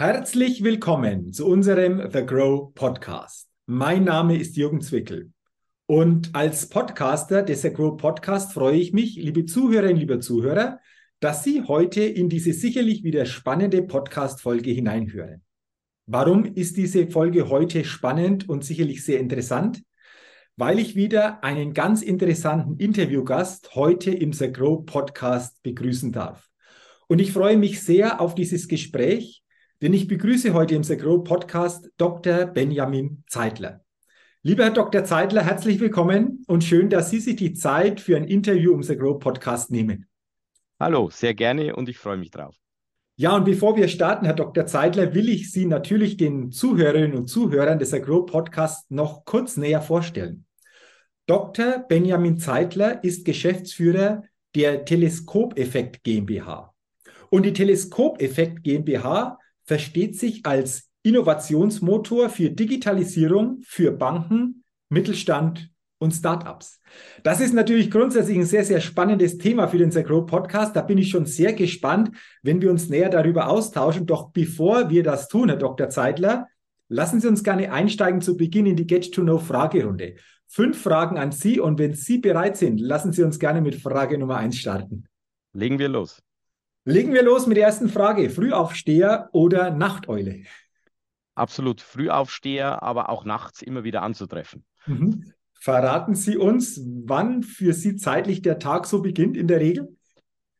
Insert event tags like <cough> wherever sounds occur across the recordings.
Herzlich willkommen zu unserem The Grow Podcast. Mein Name ist Jürgen Zwickel und als Podcaster des The Grow Podcast freue ich mich, liebe Zuhörerinnen, liebe Zuhörer, dass Sie heute in diese sicherlich wieder spannende Podcast-Folge hineinhören. Warum ist diese Folge heute spannend und sicherlich sehr interessant? Weil ich wieder einen ganz interessanten Interviewgast heute im The Grow Podcast begrüßen darf. Und ich freue mich sehr auf dieses Gespräch, denn ich begrüße heute im The Grow Podcast Dr. Benjamin Zeitler. Lieber Herr Dr. Zeitler, herzlich willkommen und schön, dass Sie sich die Zeit für ein Interview im The Grow Podcast nehmen. Hallo, sehr gerne und ich freue mich drauf. Ja, und bevor wir starten, Herr Dr. Zeitler, will ich Sie natürlich den Zuhörerinnen und Zuhörern des Agro Podcasts noch kurz näher vorstellen. Dr. Benjamin Zeitler ist Geschäftsführer der Teleskopeffekt GmbH. Und die Teleskopeffekt GmbH versteht sich als Innovationsmotor für Digitalisierung für Banken, Mittelstand und Startups. Das ist natürlich grundsätzlich ein sehr, sehr spannendes Thema für den Grow Podcast. Da bin ich schon sehr gespannt, wenn wir uns näher darüber austauschen. Doch bevor wir das tun, Herr Dr. Zeitler, lassen Sie uns gerne einsteigen zu Beginn in die Get-to-Know-Fragerunde. Fünf Fragen an Sie und wenn Sie bereit sind, lassen Sie uns gerne mit Frage Nummer eins starten. Legen wir los. Legen wir los mit der ersten Frage. Frühaufsteher oder Nachteule? Absolut Frühaufsteher, aber auch nachts immer wieder anzutreffen. Mhm. Verraten Sie uns, wann für Sie zeitlich der Tag so beginnt in der Regel?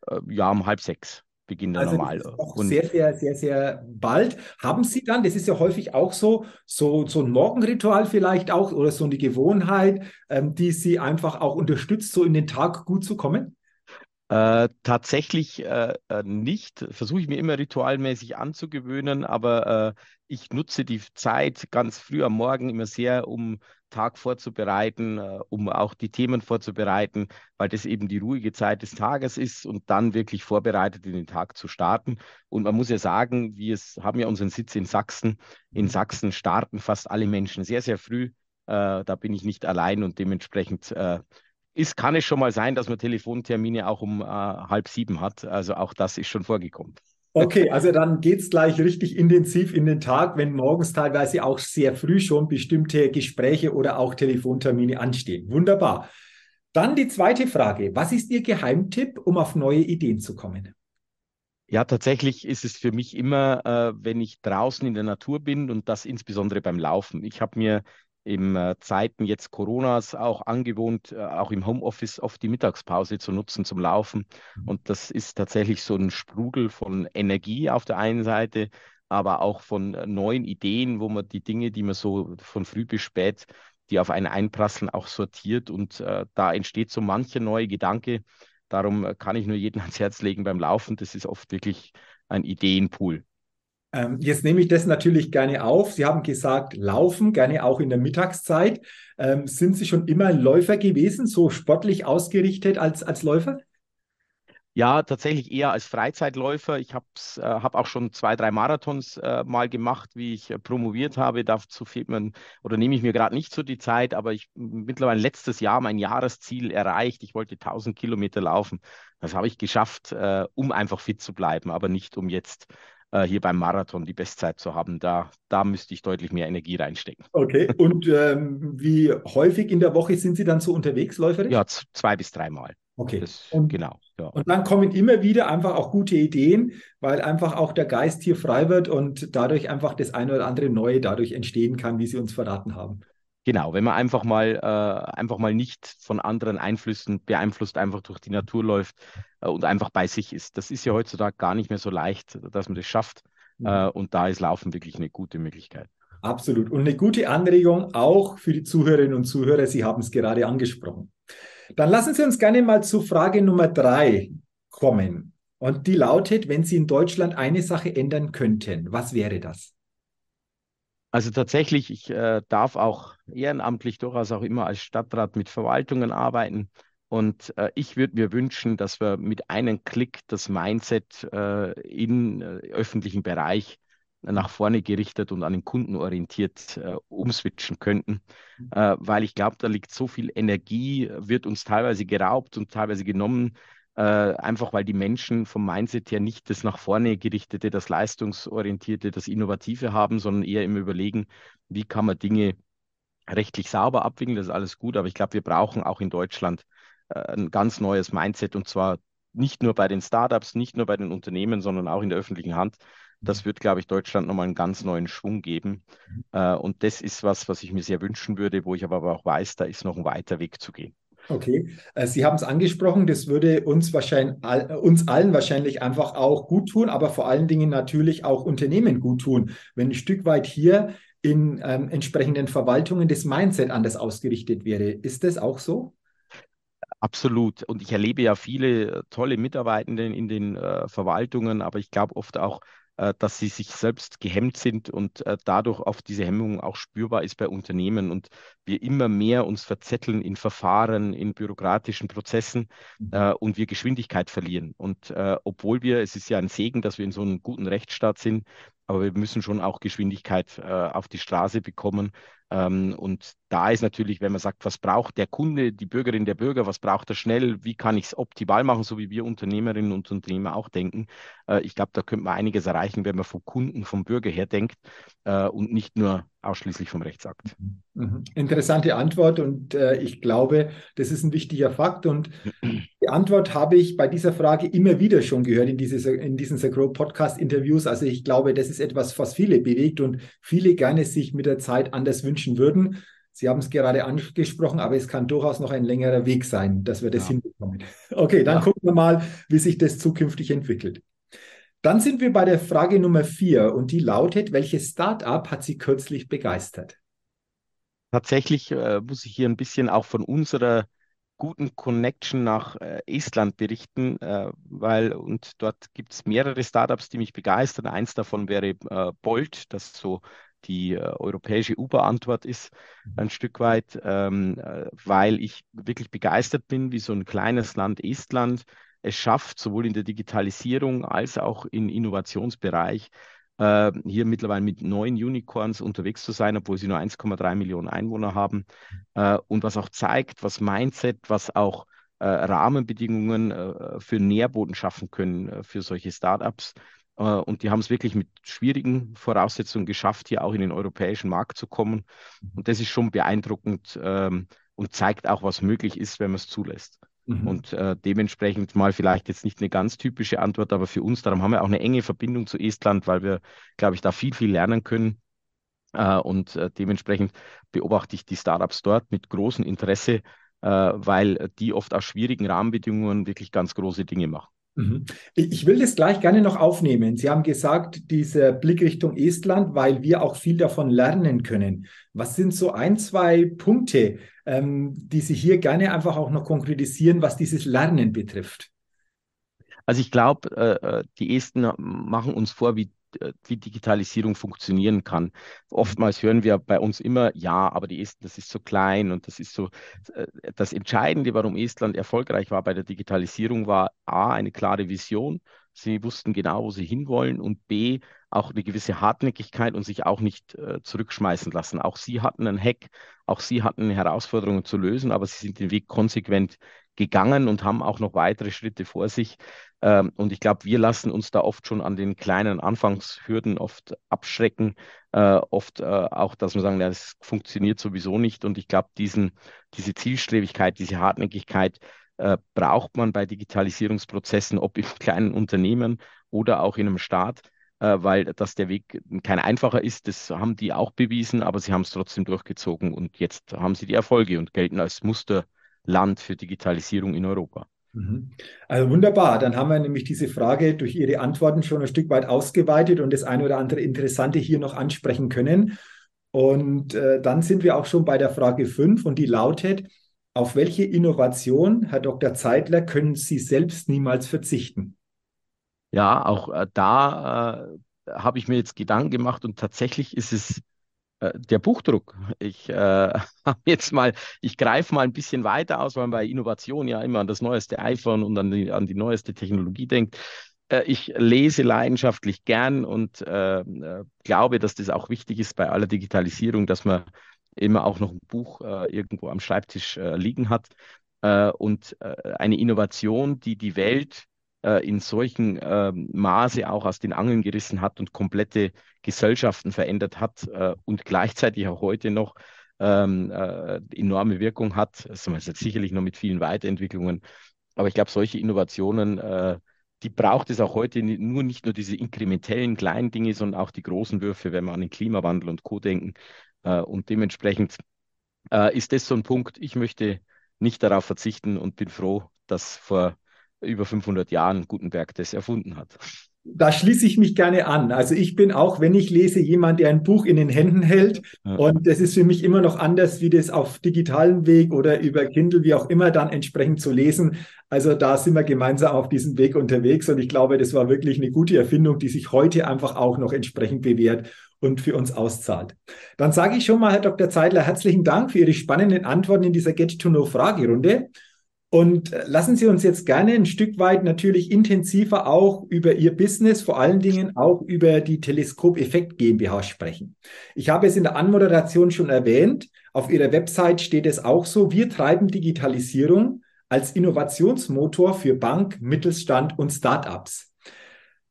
Äh, ja, um halb sechs beginnt er also normal. auch sehr, sehr, sehr, sehr bald. Haben Sie dann, das ist ja häufig auch so, so, so ein Morgenritual vielleicht auch oder so eine Gewohnheit, ähm, die Sie einfach auch unterstützt, so in den Tag gut zu kommen? Äh, tatsächlich äh, äh, nicht. Versuche ich mir immer ritualmäßig anzugewöhnen, aber äh, ich nutze die Zeit ganz früh am Morgen immer sehr, um Tag vorzubereiten, äh, um auch die Themen vorzubereiten, weil das eben die ruhige Zeit des Tages ist und dann wirklich vorbereitet in den Tag zu starten. Und man muss ja sagen, wir haben ja unseren Sitz in Sachsen. In mhm. Sachsen starten fast alle Menschen sehr, sehr früh. Äh, da bin ich nicht allein und dementsprechend ist, kann es schon mal sein, dass man Telefontermine auch um äh, halb sieben hat. Also auch das ist schon vorgekommen. Okay, also dann geht es gleich richtig intensiv in den Tag, wenn morgens teilweise auch sehr früh schon bestimmte Gespräche oder auch Telefontermine anstehen. Wunderbar. Dann die zweite Frage. Was ist Ihr Geheimtipp, um auf neue Ideen zu kommen? Ja, tatsächlich ist es für mich immer, äh, wenn ich draußen in der Natur bin und das insbesondere beim Laufen. Ich habe mir im äh, Zeiten jetzt Coronas auch angewohnt, äh, auch im Homeoffice oft die Mittagspause zu nutzen zum Laufen. Mhm. Und das ist tatsächlich so ein Sprudel von Energie auf der einen Seite, aber auch von äh, neuen Ideen, wo man die Dinge, die man so von früh bis spät, die auf einen einprasseln, auch sortiert. Und äh, da entsteht so mancher neue Gedanke. Darum kann ich nur jedem <laughs> ans Herz legen beim Laufen. Das ist oft wirklich ein Ideenpool. Ähm, jetzt nehme ich das natürlich gerne auf. Sie haben gesagt, laufen, gerne auch in der Mittagszeit. Ähm, sind Sie schon immer Läufer gewesen, so sportlich ausgerichtet als, als Läufer? Ja, tatsächlich eher als Freizeitläufer. Ich habe äh, hab auch schon zwei, drei Marathons äh, mal gemacht, wie ich äh, promoviert habe. Dazu fehlt man oder nehme ich mir gerade nicht so die Zeit, aber ich mittlerweile letztes Jahr mein Jahresziel erreicht. Ich wollte 1000 Kilometer laufen. Das habe ich geschafft, äh, um einfach fit zu bleiben, aber nicht um jetzt äh, hier beim Marathon die Bestzeit zu haben. Da, da müsste ich deutlich mehr Energie reinstecken. Okay, <laughs> und ähm, wie häufig in der Woche sind Sie dann so unterwegs, läuferisch? Ja, zwei bis dreimal. Okay. Das, und, genau. Ja. Und dann kommen immer wieder einfach auch gute Ideen, weil einfach auch der Geist hier frei wird und dadurch einfach das eine oder andere Neue dadurch entstehen kann, wie Sie uns verraten haben. Genau, wenn man einfach mal, äh, einfach mal nicht von anderen Einflüssen beeinflusst, einfach durch die Natur läuft äh, und einfach bei sich ist. Das ist ja heutzutage gar nicht mehr so leicht, dass man das schafft. Mhm. Äh, und da ist Laufen wirklich eine gute Möglichkeit. Absolut. Und eine gute Anregung auch für die Zuhörerinnen und Zuhörer. Sie haben es gerade angesprochen. Dann lassen Sie uns gerne mal zu Frage Nummer drei kommen. Und die lautet, wenn Sie in Deutschland eine Sache ändern könnten, was wäre das? Also tatsächlich, ich äh, darf auch ehrenamtlich durchaus auch immer als Stadtrat mit Verwaltungen arbeiten. Und äh, ich würde mir wünschen, dass wir mit einem Klick das Mindset äh, im äh, öffentlichen Bereich nach vorne gerichtet und an den Kunden orientiert äh, umswitchen könnten, mhm. äh, weil ich glaube, da liegt so viel Energie, wird uns teilweise geraubt und teilweise genommen, äh, einfach weil die Menschen vom Mindset her nicht das nach vorne gerichtete, das leistungsorientierte, das Innovative haben, sondern eher im Überlegen, wie kann man Dinge rechtlich sauber abwickeln, das ist alles gut, aber ich glaube, wir brauchen auch in Deutschland äh, ein ganz neues Mindset und zwar nicht nur bei den Startups, nicht nur bei den Unternehmen, sondern auch in der öffentlichen Hand. Das wird, glaube ich, Deutschland nochmal einen ganz neuen Schwung geben. Äh, und das ist was, was ich mir sehr wünschen würde, wo ich aber auch weiß, da ist noch ein weiter Weg zu gehen. Okay, äh, Sie haben es angesprochen, das würde uns wahrscheinlich uns allen wahrscheinlich einfach auch gut tun, aber vor allen Dingen natürlich auch Unternehmen gut tun, wenn ein Stück weit hier in ähm, entsprechenden Verwaltungen das Mindset anders ausgerichtet wäre. Ist das auch so? Absolut. Und ich erlebe ja viele tolle Mitarbeitende in den äh, Verwaltungen, aber ich glaube oft auch, äh, dass sie sich selbst gehemmt sind und äh, dadurch oft diese Hemmung auch spürbar ist bei Unternehmen und wir immer mehr uns verzetteln in Verfahren, in bürokratischen Prozessen mhm. äh, und wir Geschwindigkeit verlieren. Und äh, obwohl wir, es ist ja ein Segen, dass wir in so einem guten Rechtsstaat sind, aber wir müssen schon auch Geschwindigkeit äh, auf die Straße bekommen, ähm, und da ist natürlich, wenn man sagt, was braucht der Kunde, die Bürgerin, der Bürger, was braucht er schnell, wie kann ich es optimal machen, so wie wir Unternehmerinnen und Unternehmer auch denken. Äh, ich glaube, da könnte man einiges erreichen, wenn man vom Kunden, vom Bürger her denkt äh, und nicht nur ausschließlich vom Rechtsakt. Mhm. Interessante Antwort und äh, ich glaube, das ist ein wichtiger Fakt und die Antwort habe ich bei dieser Frage immer wieder schon gehört in, diese, in diesen Sagro Podcast Interviews. Also ich glaube, das ist etwas, was viele bewegt und viele gerne sich mit der Zeit anders wünschen würden. Sie haben es gerade angesprochen, aber es kann durchaus noch ein längerer Weg sein, dass wir das ja. hinbekommen. Okay, dann ja. gucken wir mal, wie sich das zukünftig entwickelt. Dann sind wir bei der Frage Nummer vier und die lautet, welches Startup hat Sie kürzlich begeistert? Tatsächlich äh, muss ich hier ein bisschen auch von unserer guten Connection nach äh, Estland berichten, äh, weil und dort gibt es mehrere Startups, die mich begeistern. Eins davon wäre äh, Bolt, das so die äh, europäische Uber-Antwort ist, mhm. ein Stück weit, ähm, äh, weil ich wirklich begeistert bin, wie so ein kleines Land Estland es schafft, sowohl in der Digitalisierung als auch im Innovationsbereich, äh, hier mittlerweile mit neun Unicorns unterwegs zu sein, obwohl sie nur 1,3 Millionen Einwohner haben. Äh, und was auch zeigt, was Mindset, was auch äh, Rahmenbedingungen äh, für Nährboden schaffen können äh, für solche Startups. Äh, und die haben es wirklich mit schwierigen Voraussetzungen geschafft, hier auch in den europäischen Markt zu kommen. Und das ist schon beeindruckend ähm, und zeigt auch, was möglich ist, wenn man es zulässt. Mhm. Und äh, dementsprechend mal vielleicht jetzt nicht eine ganz typische Antwort, aber für uns, darum haben wir auch eine enge Verbindung zu Estland, weil wir, glaube ich, da viel, viel lernen können. Äh, und äh, dementsprechend beobachte ich die Startups dort mit großem Interesse, äh, weil die oft aus schwierigen Rahmenbedingungen wirklich ganz große Dinge machen. Mhm. Ich will das gleich gerne noch aufnehmen. Sie haben gesagt, dieser Blick Richtung Estland, weil wir auch viel davon lernen können. Was sind so ein, zwei Punkte, ähm, die Sie hier gerne einfach auch noch konkretisieren, was dieses Lernen betrifft? Also ich glaube, äh, äh, die Esten machen uns vor, wie äh, wie Digitalisierung funktionieren kann. Oftmals hören wir bei uns immer, ja, aber die Esten, das ist so klein und das ist so. Äh, das Entscheidende, warum Estland erfolgreich war bei der Digitalisierung, war A, eine klare Vision. Sie wussten genau, wo sie hinwollen und B, auch eine gewisse Hartnäckigkeit und sich auch nicht äh, zurückschmeißen lassen. Auch sie hatten einen Hack, auch sie hatten Herausforderungen zu lösen, aber sie sind den Weg konsequent gegangen und haben auch noch weitere Schritte vor sich. Ähm, und ich glaube, wir lassen uns da oft schon an den kleinen Anfangshürden oft abschrecken. Äh, oft äh, auch, dass wir sagen, das funktioniert sowieso nicht. Und ich glaube, diese Zielstrebigkeit, diese Hartnäckigkeit äh, braucht man bei Digitalisierungsprozessen, ob im <laughs> kleinen Unternehmen oder auch in einem Staat äh, weil dass der Weg kein einfacher ist, das haben die auch bewiesen, aber sie haben es trotzdem durchgezogen und jetzt haben sie die Erfolge und gelten als Muster Land für Digitalisierung in Europa. Mhm. Also wunderbar, dann haben wir nämlich diese Frage durch Ihre Antworten schon ein Stück weit ausgeweitet und das eine oder andere Interessante hier noch ansprechen können. Und äh, dann sind wir auch schon bei der Frage 5 und die lautet, auf welche Innovation, Herr Dr. Zeitler, können Sie selbst niemals verzichten? Ja, auch äh, da äh, habe ich mir jetzt Gedanken gemacht und tatsächlich ist es äh, der Buchdruck. Ich äh, <laughs> jetzt mal, ich greife mal ein bisschen weiter aus, weil man bei Innovation ja immer an das neueste iPhone und an die, an die neueste Technologie denkt. Äh, ich lese leidenschaftlich gern und äh, äh, glaube, dass das auch wichtig ist bei aller Digitalisierung, dass man immer auch noch ein Buch äh, irgendwo am Schreibtisch liegen hat. Äh, und äh, eine Innovation, die die Welt äh, in solchem ähm, Maße auch aus den Angeln gerissen hat und komplette Gesellschaften verändert hat äh, und gleichzeitig auch heute noch ähm, äh, enorme Wirkung hat. Man ist sicherlich noch mit vielen Weiterentwicklungen, aber ich glaube, solche Innovationen, äh, die braucht es auch heute nur nicht nur diese inkrementellen kleinen Dinge, sondern auch die großen Würfe, wenn wir an den Klimawandel und Co. denken. Äh, und dementsprechend äh, ist das so ein Punkt. Ich möchte nicht darauf verzichten und bin froh, dass vor über 500 Jahren Gutenberg das erfunden hat. Da schließe ich mich gerne an. Also ich bin auch, wenn ich lese, jemand, der ein Buch in den Händen hält. Ja. Und das ist für mich immer noch anders, wie das auf digitalen Weg oder über Kindle, wie auch immer, dann entsprechend zu lesen. Also da sind wir gemeinsam auf diesem Weg unterwegs. Und ich glaube, das war wirklich eine gute Erfindung, die sich heute einfach auch noch entsprechend bewährt und für uns auszahlt. Dann sage ich schon mal, Herr Dr. Zeidler, herzlichen Dank für Ihre spannenden Antworten in dieser Get-to-Know-Fragerunde. Und lassen Sie uns jetzt gerne ein Stück weit natürlich intensiver auch über Ihr Business, vor allen Dingen auch über die Teleskop-Effekt GmbH sprechen. Ich habe es in der Anmoderation schon erwähnt. Auf Ihrer Website steht es auch so. Wir treiben Digitalisierung als Innovationsmotor für Bank, Mittelstand und Startups.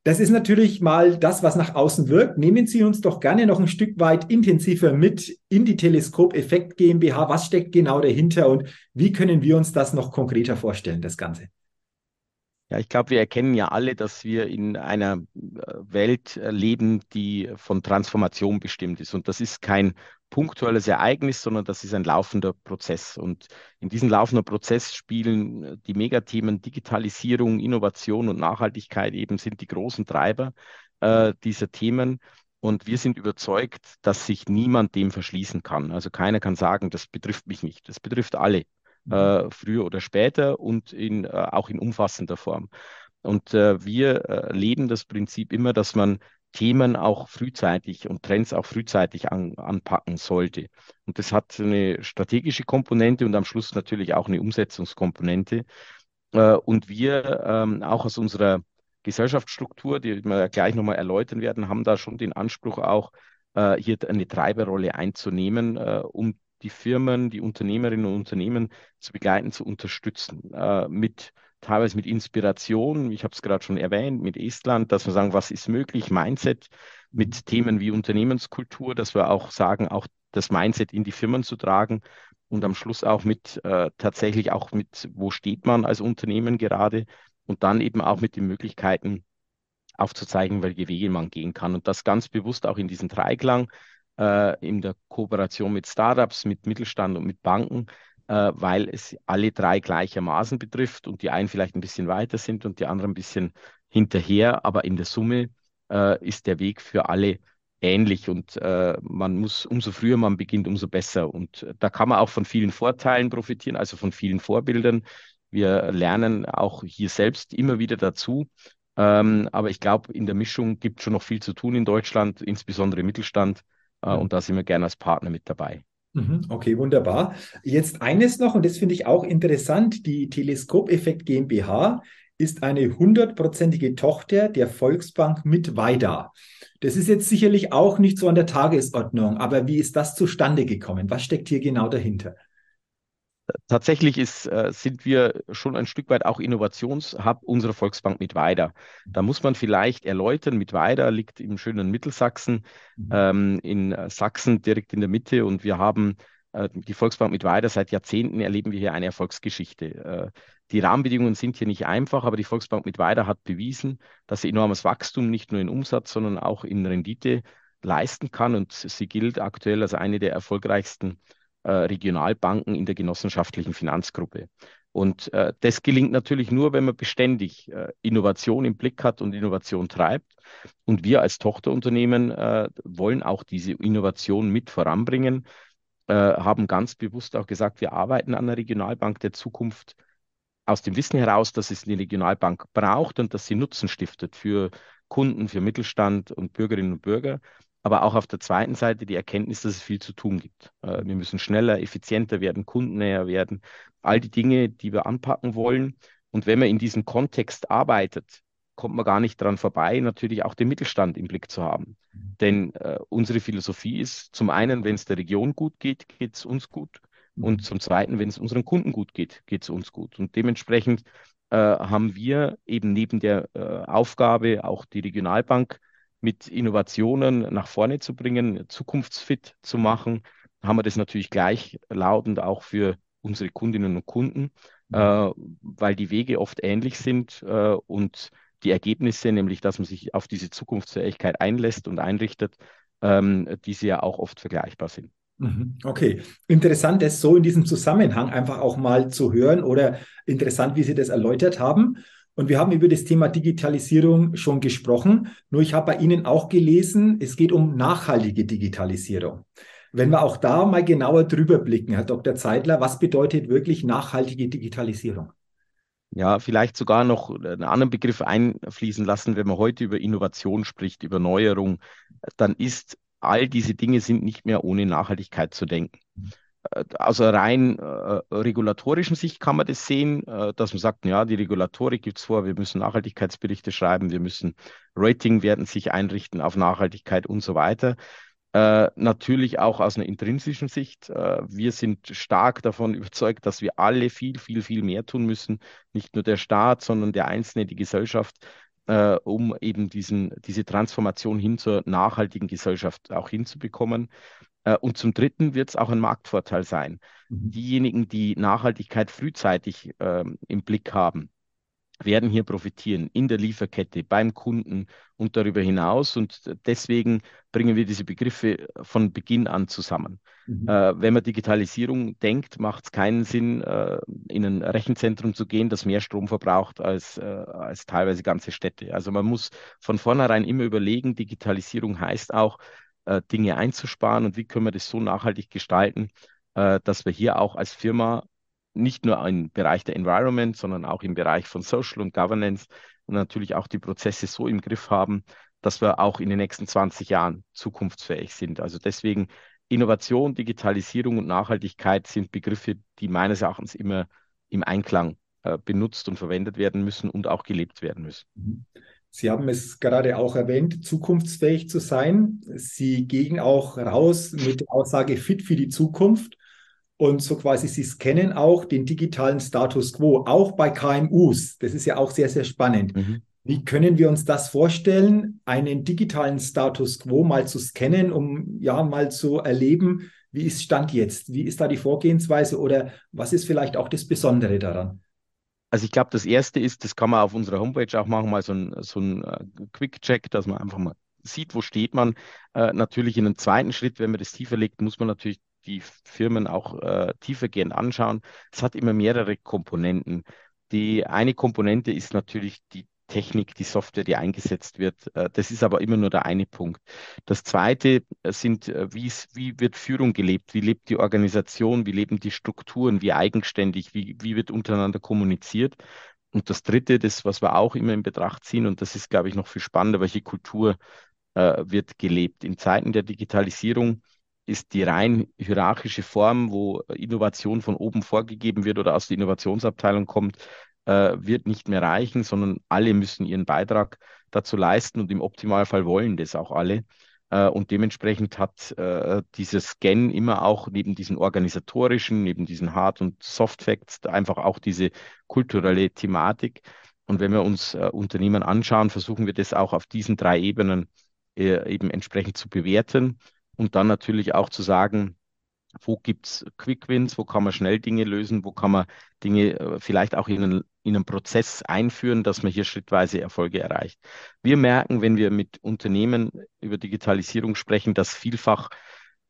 Das ist natürlich mal das, was nach außen wirkt. Nehmen Sie uns doch gerne noch ein Stück weit intensiver mit in die Teleskop-Effekt GmbH. Was steckt genau dahinter und wie können wir uns das noch konkreter vorstellen, das Ganze? Ja, ich glaube, wir erkennen ja alle, dass wir in einer äh, Welt äh, leben, die von Transformation bestimmt ist. Und das ist kein punktuelles Ereignis, sondern das ist ein laufender Prozess. Und in diesem laufenden Prozess spielen äh, die Megathemen Digitalisierung, Innovation und Nachhaltigkeit eben sind die großen Treiber äh, dieser Themen. Und wir sind überzeugt, dass sich niemand dem verschließen kann. Also keiner kann sagen, das betrifft mich nicht. Das betrifft alle äh, früher oder später und in, äh, auch in umfassender Form. Und äh, wir äh, leben das Prinzip immer, dass man Themen auch frühzeitig und Trends auch frühzeitig an, anpacken sollte. Und das hat eine strategische Komponente und am Schluss natürlich auch eine Umsetzungskomponente. Äh, und wir ähm, auch aus unserer Gesellschaftsstruktur, die wir gleich nochmal erläutern werden, haben da schon den Anspruch auch, äh, hier eine Treiberrolle einzunehmen, um die Firmen, die Unternehmerinnen und Unternehmen zu begleiten, zu unterstützen, äh, mit teilweise mit Inspiration, ich habe es gerade schon erwähnt, mit Estland, dass wir sagen, was ist möglich, Mindset, mit Themen wie Unternehmenskultur, dass wir auch sagen, auch das Mindset in die Firmen zu tragen und am Schluss auch mit äh, tatsächlich auch mit, wo steht man als Unternehmen gerade und dann eben auch mit den Möglichkeiten aufzuzeigen, welche Wege man gehen kann und das ganz bewusst auch in diesen Dreiklang äh, in der Kooperation mit Startups, mit Mittelstand und mit Banken, äh, weil es alle drei gleichermaßen betrifft und die einen vielleicht ein bisschen weiter sind und die anderen ein bisschen hinterher, aber in der Summe äh, ist der Weg für alle ähnlich und äh, man muss, umso früher man beginnt, umso besser. Und da kann man auch von vielen Vorteilen profitieren, also von vielen Vorbildern. Wir lernen auch hier selbst immer wieder dazu. Ähm, aber ich glaube, in der Mischung gibt es schon noch viel zu tun in Deutschland, insbesondere im Mittelstand. Äh, und da sind wir gerne als Partner mit dabei. Mhm, okay, wunderbar. Jetzt eines noch, und das finde ich auch interessant, die Teleskopeffekt GmbH ist eine hundertprozentige Tochter der Volksbank mit Weida. Das ist jetzt sicherlich auch nicht so an der Tagesordnung, aber wie ist das zustande gekommen? Was steckt hier genau dahinter? Tatsächlich ist, äh, sind wir schon ein Stück weit auch Innovationshub unserer Volksbank mit Weida. Da muss man vielleicht erläutern, mit Weida liegt im schönen Mittelsachsen, mhm. ähm, in Sachsen direkt in der Mitte und wir haben äh, die Volksbank mit Weida seit Jahrzehnten erleben wir hier eine Erfolgsgeschichte. Äh, die Rahmenbedingungen sind hier nicht einfach, aber die Volksbank mit Weida hat bewiesen, dass sie enormes Wachstum nicht nur in Umsatz, sondern auch in Rendite leisten kann und sie gilt aktuell als eine der erfolgreichsten äh, Regionalbanken in der genossenschaftlichen Finanzgruppe. Und äh, das gelingt natürlich nur, wenn man beständig äh, Innovation im Blick hat und Innovation treibt. Und wir als Tochterunternehmen äh, wollen auch diese Innovation mit voranbringen, äh, haben ganz bewusst auch gesagt, wir arbeiten an einer Regionalbank der Zukunft aus dem Wissen heraus, dass es eine Regionalbank braucht und dass sie Nutzen stiftet für Kunden, für Mittelstand und Bürgerinnen und Bürger aber auch auf der zweiten Seite die Erkenntnis, dass es viel zu tun gibt. Äh, wir müssen schneller, effizienter werden, kundennäher werden, all die Dinge, die wir anpacken wollen. Und wenn man in diesem Kontext arbeitet, kommt man gar nicht daran vorbei, natürlich auch den Mittelstand im Blick zu haben. Denn äh, unsere Philosophie ist zum einen, wenn es der Region gut geht, geht es uns gut. Und zum Zweiten, wenn es unseren Kunden gut geht, geht es uns gut. Und dementsprechend äh, haben wir eben neben der äh, Aufgabe, auch die Regionalbank mit Innovationen nach vorne zu bringen, zukunftsfit zu machen, haben wir das natürlich gleichlautend auch für unsere Kundinnen und Kunden, äh, weil die Wege oft ähnlich sind äh, und die Ergebnisse, nämlich dass man sich auf diese Zukunftsfähigkeit einlässt und einrichtet, ähm, diese ja auch oft vergleichbar sind. Mhm. Okay, interessant, das so in diesem Zusammenhang einfach auch mal zu hören oder interessant, wie Sie das erläutert haben. Und wir haben über das Thema Digitalisierung schon gesprochen. Nur ich habe bei Ihnen auch gelesen, es geht um nachhaltige Digitalisierung. Wenn wir auch da mal genauer drüber blicken, Herr Dr. Zeitler, was bedeutet wirklich nachhaltige Digitalisierung? Ja, vielleicht sogar noch einen anderen Begriff einfließen lassen, wenn man heute über Innovation spricht, über Neuerung, dann ist all diese Dinge sind nicht mehr ohne Nachhaltigkeit zu denken. Äh, einer rein äh, regulatorischen Sicht kann man das sehen, äh, dass man sagt, ja, die Regulatorik gibt es vor, wir müssen Nachhaltigkeitsberichte schreiben, wir müssen Rating werden sich einrichten auf Nachhaltigkeit und so weiter. Äh, natürlich auch aus einer intrinsischen Sicht. Äh, wir sind stark davon <laughs> überzeugt, dass wir alle viel, viel, viel mehr tun müssen. Nicht nur der Staat, sondern der Einzelne, die Gesellschaft, äh, um eben diesen, diese Transformation hin zur nachhaltigen Gesellschaft auch hinzubekommen. Äh, und zum Dritten wird es auch ein Marktvorteil sein. Mhm. Diejenigen, die Nachhaltigkeit frühzeitig äh, im Blick haben, werden hier profitieren in der Lieferkette, beim Kunden und darüber hinaus. Und deswegen bringen wir diese Begriffe von Beginn an zusammen. Mhm. Äh, wenn man Digitalisierung denkt, macht es keinen Sinn, äh, in ein Rechenzentrum zu gehen, das mehr Strom verbraucht als, äh, als teilweise ganze Städte. Also man muss von vornherein immer überlegen, Digitalisierung heißt auch, äh, Dinge einzusparen und wie können wir das so nachhaltig gestalten, äh, dass wir hier auch als Firma nicht nur im Bereich der Environment, sondern auch im Bereich von Social und Governance und natürlich auch die Prozesse so im Griff haben, dass wir auch in den nächsten 20 Jahren zukunftsfähig sind. Also deswegen Innovation, Digitalisierung und Nachhaltigkeit sind Begriffe, die meines Erachtens immer im Einklang äh, benutzt und verwendet werden müssen und auch gelebt werden müssen. Sie haben es gerade auch erwähnt, zukunftsfähig zu sein. Sie gehen auch raus mit der Aussage fit für die Zukunft. Und so quasi, Sie scannen auch den digitalen Status quo, auch bei KMUs. Das ist ja auch sehr, sehr spannend. Mhm. Wie können wir uns das vorstellen, einen digitalen Status quo mal zu scannen, um ja mal zu erleben, wie ist Stand jetzt? Wie ist da die Vorgehensweise oder was ist vielleicht auch das Besondere daran? Also ich glaube, das Erste ist, das kann man auf unserer Homepage auch machen, mal so ein, so ein uh, Quick-Check, dass man einfach mal sieht, wo steht man. Uh, natürlich in einem zweiten Schritt, wenn man das tiefer legt, muss man natürlich die Firmen auch äh, tiefergehend anschauen. Es hat immer mehrere Komponenten. Die eine Komponente ist natürlich die Technik, die Software, die eingesetzt wird. Äh, das ist aber immer nur der eine Punkt. Das zweite äh, sind, äh, wie, wie wird Führung gelebt? Wie lebt die Organisation? Wie leben die Strukturen? Wie eigenständig? Wie, wie wird untereinander kommuniziert? Und das dritte, das, was wir auch immer in Betracht ziehen, und das ist, glaube ich, noch viel spannender, welche Kultur äh, wird gelebt. In Zeiten der Digitalisierung ist die rein hierarchische Form, wo Innovation von oben vorgegeben wird oder aus der Innovationsabteilung kommt, äh, wird nicht mehr reichen, sondern alle müssen ihren Beitrag dazu leisten und im Optimalfall wollen das auch alle. Äh, und dementsprechend hat äh, dieser Scan immer auch neben diesen organisatorischen, neben diesen Hard- und Soft Facts einfach auch diese kulturelle Thematik. Und wenn wir uns äh, Unternehmen anschauen, versuchen wir das auch auf diesen drei Ebenen äh, eben entsprechend zu bewerten und dann natürlich auch zu sagen, wo gibt es Quick Wins, wo kann man schnell Dinge lösen, wo kann man Dinge äh, vielleicht auch in einen, in einen Prozess einführen, dass man hier schrittweise Erfolge erreicht. Wir merken, wenn wir mit Unternehmen über Digitalisierung sprechen, dass vielfach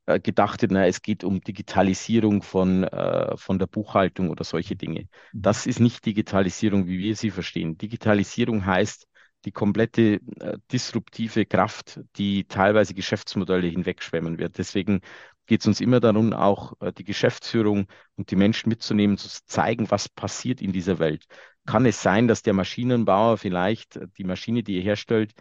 äh, gedacht wird, na, es geht um Digitalisierung von, äh, von der Buchhaltung oder solche Dinge. Mhm. Das ist nicht Digitalisierung, wie wir sie verstehen. Digitalisierung heißt, die komplette äh, disruptive Kraft, die teilweise Geschäftsmodelle hinwegschwemmen wird. Deswegen geht es uns immer darum, auch äh, die Geschäftsführung und die Menschen mitzunehmen, zu zeigen, was passiert in dieser Welt. Kann es sein, dass der Maschinenbauer vielleicht äh, die Maschine, die er herstellt,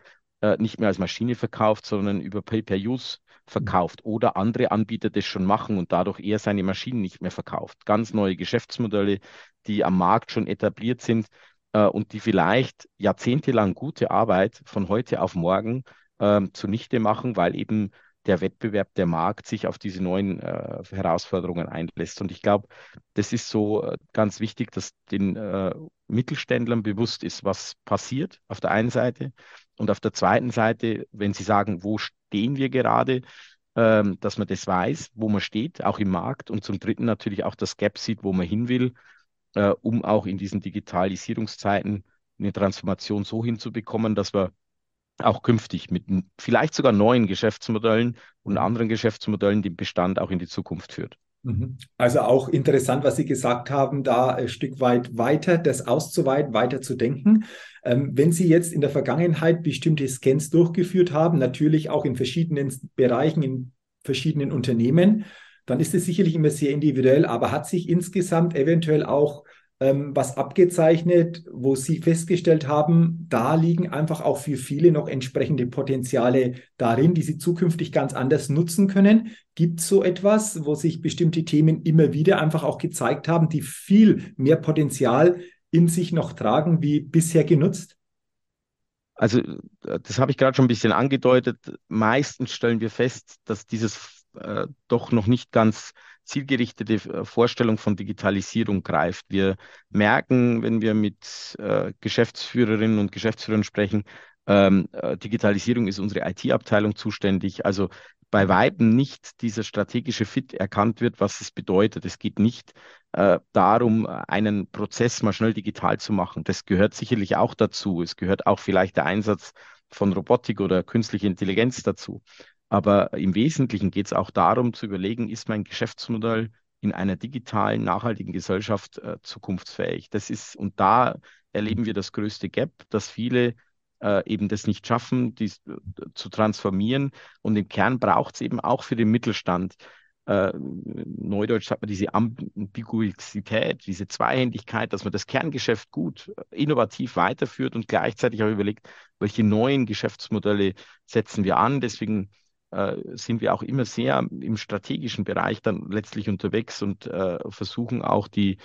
äh, nicht mehr als Maschine verkauft, sondern über Pay-per-Use verkauft oder andere Anbieter das schon machen und dadurch er seine Maschinen nicht mehr verkauft. Ganz neue Geschäftsmodelle, die am Markt schon etabliert sind äh, und die vielleicht jahrzehntelang gute Arbeit von heute auf morgen äh, zunichte machen, weil eben der Wettbewerb, der Markt sich auf diese neuen äh, Herausforderungen einlässt. Und ich glaube, das ist so äh, ganz wichtig, dass den äh, Mittelständlern bewusst ist, was passiert auf der einen Seite und auf der zweiten Seite, wenn sie sagen, wo stehen wir gerade, ähm, dass man das weiß, wo man steht, auch im Markt und zum Dritten natürlich auch das Gap sieht, wo man hin will, äh, um auch in diesen Digitalisierungszeiten eine Transformation so hinzubekommen, dass wir auch künftig mit vielleicht sogar neuen Geschäftsmodellen und mhm. anderen Geschäftsmodellen den Bestand auch in die Zukunft führt. Mhm. Also auch interessant, was Sie gesagt haben, da ein Stück weit weiter, das auszuweiten, weiter zu denken. Ähm, wenn Sie jetzt in der Vergangenheit bestimmte Scans durchgeführt haben, natürlich auch in verschiedenen Bereichen, in verschiedenen Unternehmen, dann ist es sicherlich immer sehr individuell, aber hat sich insgesamt eventuell auch ähm, was abgezeichnet, wo Sie festgestellt haben, da liegen einfach auch für viele noch entsprechende Potenziale darin, die Sie zukünftig ganz anders nutzen können. Gibt es so etwas, wo sich bestimmte Themen immer wieder einfach auch gezeigt haben, die viel mehr Potenzial in sich noch tragen wie bisher genutzt? Also, das habe ich gerade schon ein bisschen angedeutet. Meistens stellen wir fest, dass dieses äh, doch noch nicht ganz zielgerichtete äh, Vorstellung von Digitalisierung greift. Wir merken, wenn wir mit äh, Geschäftsführerinnen und Geschäftsführern sprechen, ähm, äh, Digitalisierung ist unsere IT-Abteilung zuständig. Also bei Weitem nicht dieser strategische Fit erkannt wird, was es bedeutet. Es geht nicht äh, darum, einen Prozess mal schnell digital zu machen. Das gehört sicherlich auch dazu. Es gehört auch vielleicht der Einsatz von Robotik oder künstlicher Intelligenz dazu. Aber im Wesentlichen geht es auch darum zu überlegen, ist mein Geschäftsmodell in einer digitalen, nachhaltigen Gesellschaft äh, zukunftsfähig? Das ist, und da erleben wir das größte Gap, dass viele äh, eben das nicht schaffen, dies äh, zu transformieren. Und im Kern braucht es eben auch für den Mittelstand. Äh, Neudeutsch hat man diese Ambiguität, diese Zweihändigkeit, dass man das Kerngeschäft gut, äh, innovativ weiterführt und gleichzeitig auch überlegt, welche neuen Geschäftsmodelle setzen wir an. Deswegen äh, sind wir auch immer sehr im strategischen Bereich dann letztlich unterwegs und äh, versuchen auch die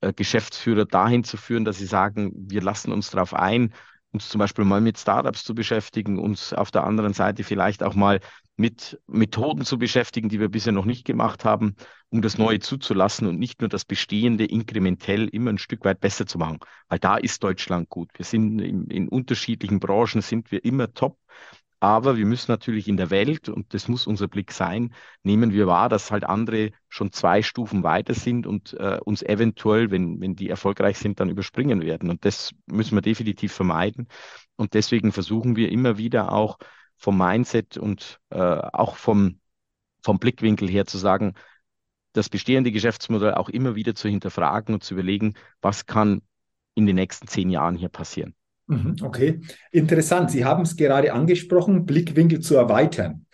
äh, Geschäftsführer dahin zu führen, dass sie sagen, wir lassen uns darauf ein, uns zum Beispiel mal mit Startups zu beschäftigen, uns auf der anderen Seite vielleicht auch mal mit Methoden zu beschäftigen, die wir bisher noch nicht gemacht haben, um das Neue zuzulassen und nicht nur das Bestehende inkrementell immer ein Stück weit besser zu machen. Weil da ist Deutschland gut. Wir sind in, in unterschiedlichen Branchen sind wir immer top. Aber wir müssen natürlich in der Welt, und das muss unser Blick sein, nehmen wir wahr, dass halt andere schon zwei Stufen weiter sind und äh, uns eventuell, wenn, wenn die erfolgreich sind, dann überspringen werden. Und das müssen wir definitiv vermeiden. Und deswegen versuchen wir immer wieder auch vom Mindset und äh, auch vom, vom Blickwinkel her zu sagen, das bestehende Geschäftsmodell auch immer wieder zu hinterfragen und zu überlegen, was kann in den nächsten zehn Jahren hier passieren. Mhm, okay, interessant. Sie haben es gerade angesprochen, Blickwinkel zu erweitern.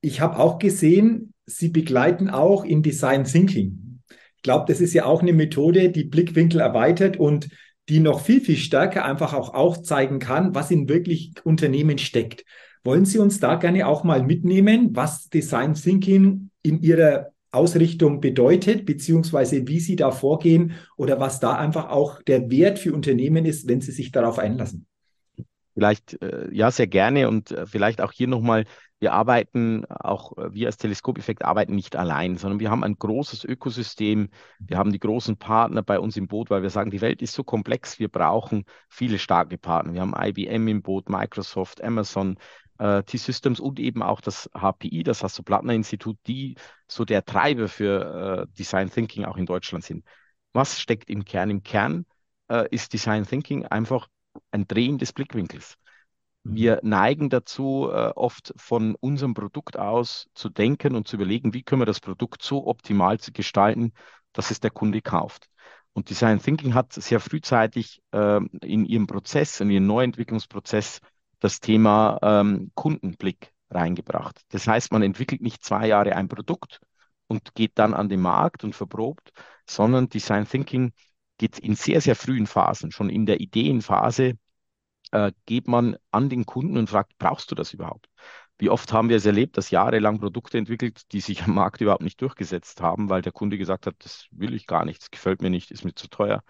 Ich habe auch gesehen, Sie begleiten auch in Design Thinking. Ich glaube, das ist ja auch eine Methode, die Blickwinkel erweitert und die noch viel, viel stärker einfach auch aufzeigen kann, was in wirklich Unternehmen steckt. Wollen Sie uns da gerne auch mal mitnehmen, was Design Thinking in Ihrer Ausrichtung bedeutet, beziehungsweise wie Sie da vorgehen oder was da einfach auch der Wert für Unternehmen ist, wenn Sie sich darauf einlassen. Vielleicht, äh, ja, sehr gerne und äh, vielleicht auch hier nochmal, wir arbeiten, auch äh, wir als Teleskopeffekt arbeiten nicht allein, sondern wir haben ein großes Ökosystem, wir haben die großen Partner bei uns im Boot, weil wir sagen, die Welt ist so komplex, wir brauchen viele starke Partner. Wir haben IBM im Boot, Microsoft, Amazon, äh, T-Systems und eben auch das HPI, das Hasso-Plattner-Institut, die so der Treiber für äh, Design Thinking auch in Deutschland sind. Was steckt im Kern? Im Kern äh, ist Design Thinking einfach ein Drehen des Blickwinkels. Mhm. Wir neigen dazu, äh, oft von unserem Produkt aus zu denken und zu überlegen, wie können wir das Produkt so optimal gestalten, dass es der Kunde kauft. Und Design Thinking hat sehr frühzeitig äh, in ihrem Prozess, in ihrem Neuentwicklungsprozess das Thema ähm, Kundenblick reingebracht. Das heißt, man entwickelt nicht zwei Jahre ein Produkt und geht dann an den Markt und verprobt, sondern Design Thinking geht in sehr, sehr frühen Phasen, schon in der Ideenphase, äh, geht man an den Kunden und fragt, brauchst du das überhaupt? Wie oft haben wir es erlebt, dass jahrelang Produkte entwickelt, die sich am Markt überhaupt nicht durchgesetzt haben, weil der Kunde gesagt hat, das will ich gar nicht, das gefällt mir nicht, ist mir zu teuer.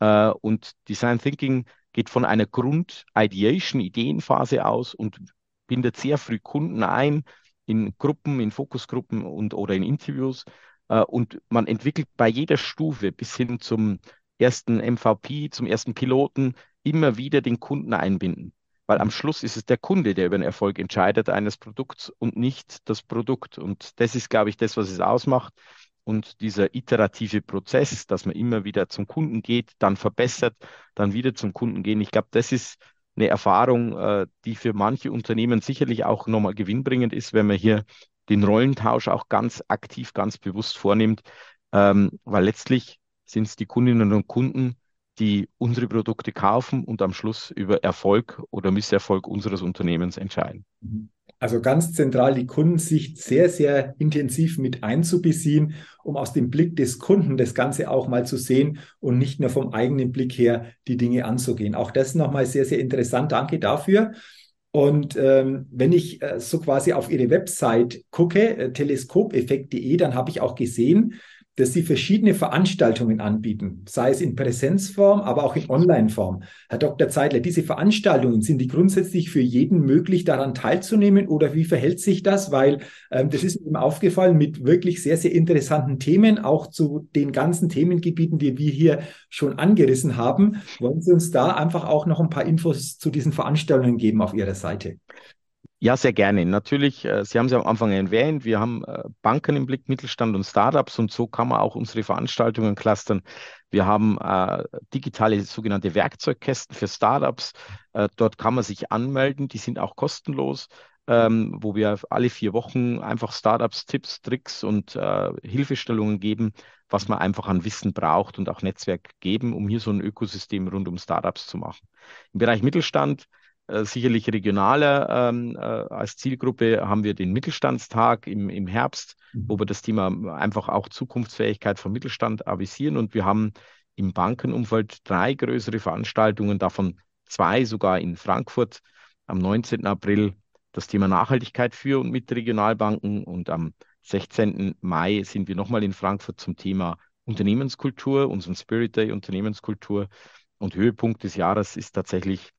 Äh, und Design Thinking geht von einer Grund-Ideation-Ideenphase aus und bindet sehr früh Kunden ein, in Gruppen, in Fokusgruppen und oder in Interviews. Äh, und man entwickelt bei jeder Stufe bis hin zum ersten MVP, zum ersten Piloten immer wieder den Kunden einbinden. Weil am Schluss ist es der Kunde, der über den Erfolg entscheidet eines Produkts und nicht das Produkt. Und das ist, glaube ich, das, was es ausmacht. Und dieser iterative Prozess, dass man immer wieder zum Kunden geht, dann verbessert, dann wieder zum Kunden gehen. Ich glaube, das ist eine Erfahrung, äh, die für manche Unternehmen sicherlich auch nochmal gewinnbringend ist, wenn man hier den Rollentausch auch ganz aktiv, ganz bewusst vornimmt, ähm, weil letztlich sind es die Kundinnen und Kunden, die unsere Produkte kaufen und am Schluss über Erfolg oder Misserfolg unseres Unternehmens entscheiden. Also ganz zentral die Kundensicht sehr, sehr intensiv mit einzubeziehen, um aus dem Blick des Kunden das Ganze auch mal zu sehen und nicht nur vom eigenen Blick her die Dinge anzugehen. Auch das nochmal sehr, sehr interessant. Danke dafür. Und ähm, wenn ich äh, so quasi auf Ihre Website gucke, äh, teleskopeffekt.de, dann habe ich auch gesehen, dass sie verschiedene Veranstaltungen anbieten, sei es in Präsenzform, aber auch in Onlineform. Herr Dr. Zeitler, diese Veranstaltungen, sind die grundsätzlich für jeden möglich, daran teilzunehmen oder wie verhält sich das? Weil ähm, das ist mir aufgefallen mit wirklich sehr, sehr interessanten Themen, auch zu den ganzen Themengebieten, die wir hier schon angerissen haben. Wollen Sie uns da einfach auch noch ein paar Infos zu diesen Veranstaltungen geben auf Ihrer Seite? Ja, sehr gerne. Natürlich, äh, Sie haben es ja am Anfang erwähnt, wir haben äh, Banken im Blick, Mittelstand und Startups und so kann man auch unsere Veranstaltungen clustern. Wir haben äh, digitale sogenannte Werkzeugkästen für Startups. Äh, dort kann man sich anmelden, die sind auch kostenlos, ähm, wo wir alle vier Wochen einfach Startups Tipps, Tricks und Hilfestellungen geben, was man einfach an Wissen braucht und auch Netzwerk geben, um hier so ein Ökosystem rund um Startups zu machen. Im Bereich Mittelstand sicherlich regionaler ähm, äh, als Zielgruppe haben wir den Mittelstandstag im, im Herbst, mhm. wo wir das Thema einfach auch Zukunftsfähigkeit vom Mittelstand avisieren. Und wir haben im Bankenumfeld drei größere Veranstaltungen, davon zwei sogar in Frankfurt am 19. April das Thema Nachhaltigkeit für und mit Regionalbanken und am 16. Mai sind wir nochmal in Frankfurt zum Thema Unternehmenskultur, unseren Spirit Day Unternehmenskultur. Und Höhepunkt des Jahres ist tatsächlich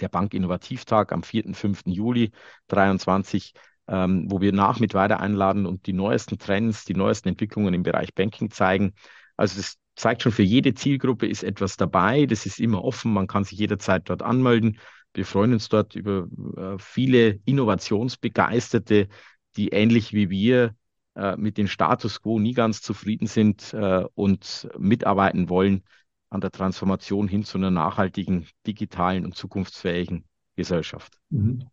der Bank-Innovativtag am 4. und 5. Juli 2023, ähm, wo wir nach mit weiter einladen und die neuesten Trends, die neuesten Entwicklungen im Bereich Banking zeigen. Also das zeigt schon, für jede Zielgruppe ist etwas dabei. Das ist immer offen. Man kann sich jederzeit dort anmelden. Wir freuen uns dort über äh, viele Innovationsbegeisterte, die ähnlich wie wir äh, mit dem Status quo nie ganz zufrieden sind äh, und mitarbeiten wollen an der Transformation hin zu einer nachhaltigen, digitalen und zukunftsfähigen Gesellschaft. Mhm.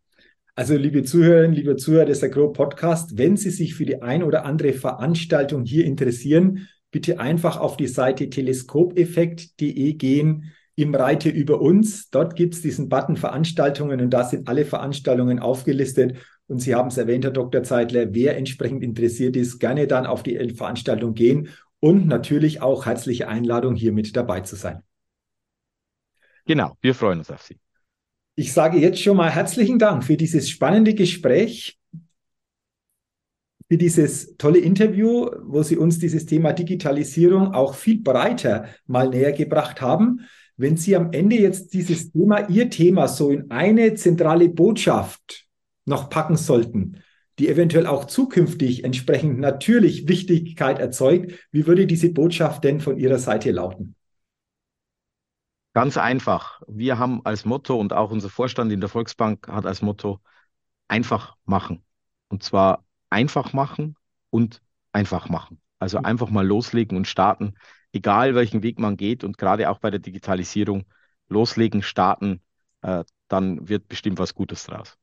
Also, liebe Zuhörerinnen, liebe Zuhörer des Agro Podcast, wenn Sie sich für die ein oder andere Veranstaltung hier interessieren, bitte einfach auf die Seite teleskopeffekt.de gehen im Reite über uns. Dort gibt es diesen Button Veranstaltungen und da sind alle Veranstaltungen aufgelistet. Und Sie haben es erwähnt, Herr Dr. Zeitler, wer entsprechend interessiert ist, gerne dann auf die Veranstaltung gehen und natürlich auch herzliche Einladung, hier mit dabei zu sein. Genau, wir freuen uns auf Sie. Ich sage jetzt schon mal herzlichen Dank für dieses spannende Gespräch, für dieses tolle Interview, wo Sie uns dieses Thema Digitalisierung auch viel breiter mal näher gebracht haben. Wenn Sie am Ende jetzt dieses Thema, Ihr Thema so in eine zentrale Botschaft noch packen sollten, die eventuell auch zukünftig entsprechend natürlich Wichtigkeit erzeugt. Wie würde diese Botschaft denn von Ihrer Seite lauten? Ganz einfach. Wir haben als Motto und auch unser Vorstand in der Volksbank hat als Motto einfach machen. Und zwar einfach machen und einfach machen. Also mhm. einfach mal loslegen und starten, egal welchen Weg man geht und gerade auch bei der Digitalisierung loslegen, starten, äh, dann wird bestimmt was Gutes draus.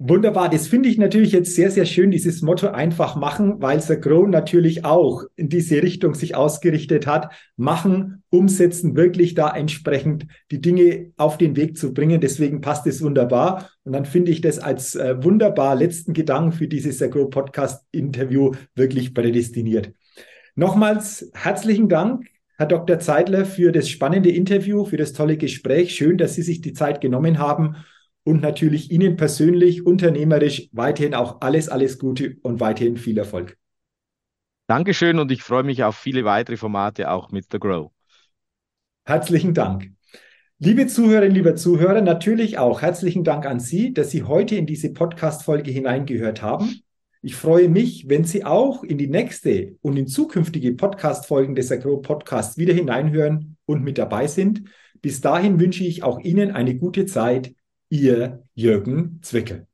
Wunderbar, das finde ich natürlich jetzt sehr, sehr schön, dieses Motto einfach machen, weil Sir Grow natürlich auch in diese Richtung sich ausgerichtet hat. Machen, umsetzen, wirklich da entsprechend die Dinge auf den Weg zu bringen. Deswegen passt es wunderbar. Und dann finde ich das als äh, wunderbar letzten Gedanken für dieses Sir Grow Podcast Interview wirklich prädestiniert. Nochmals herzlichen Dank, Herr Dr. Zeitler, für das spannende Interview, für das tolle Gespräch. Schön, dass Sie sich die Zeit genommen haben und natürlich Ihnen persönlich, unternehmerisch weiterhin auch alles, alles Gute und weiterhin viel Erfolg. Dankeschön und ich freue mich auf viele weitere Formate auch mit The Grow. Herzlichen Dank. Liebe Zuhörerinnen, liebe Zuhörer, natürlich auch herzlichen Dank an Sie, dass Sie heute in diese Podcast-Folge hineingehört haben. Ich freue mich, wenn Sie auch in die nächste und in zukünftige Podcast-Folgen des Agro Podcasts wieder hineinhören und mit dabei sind. Bis dahin wünsche ich auch Ihnen eine gute Zeit. Ihr Jürgen Zwickel.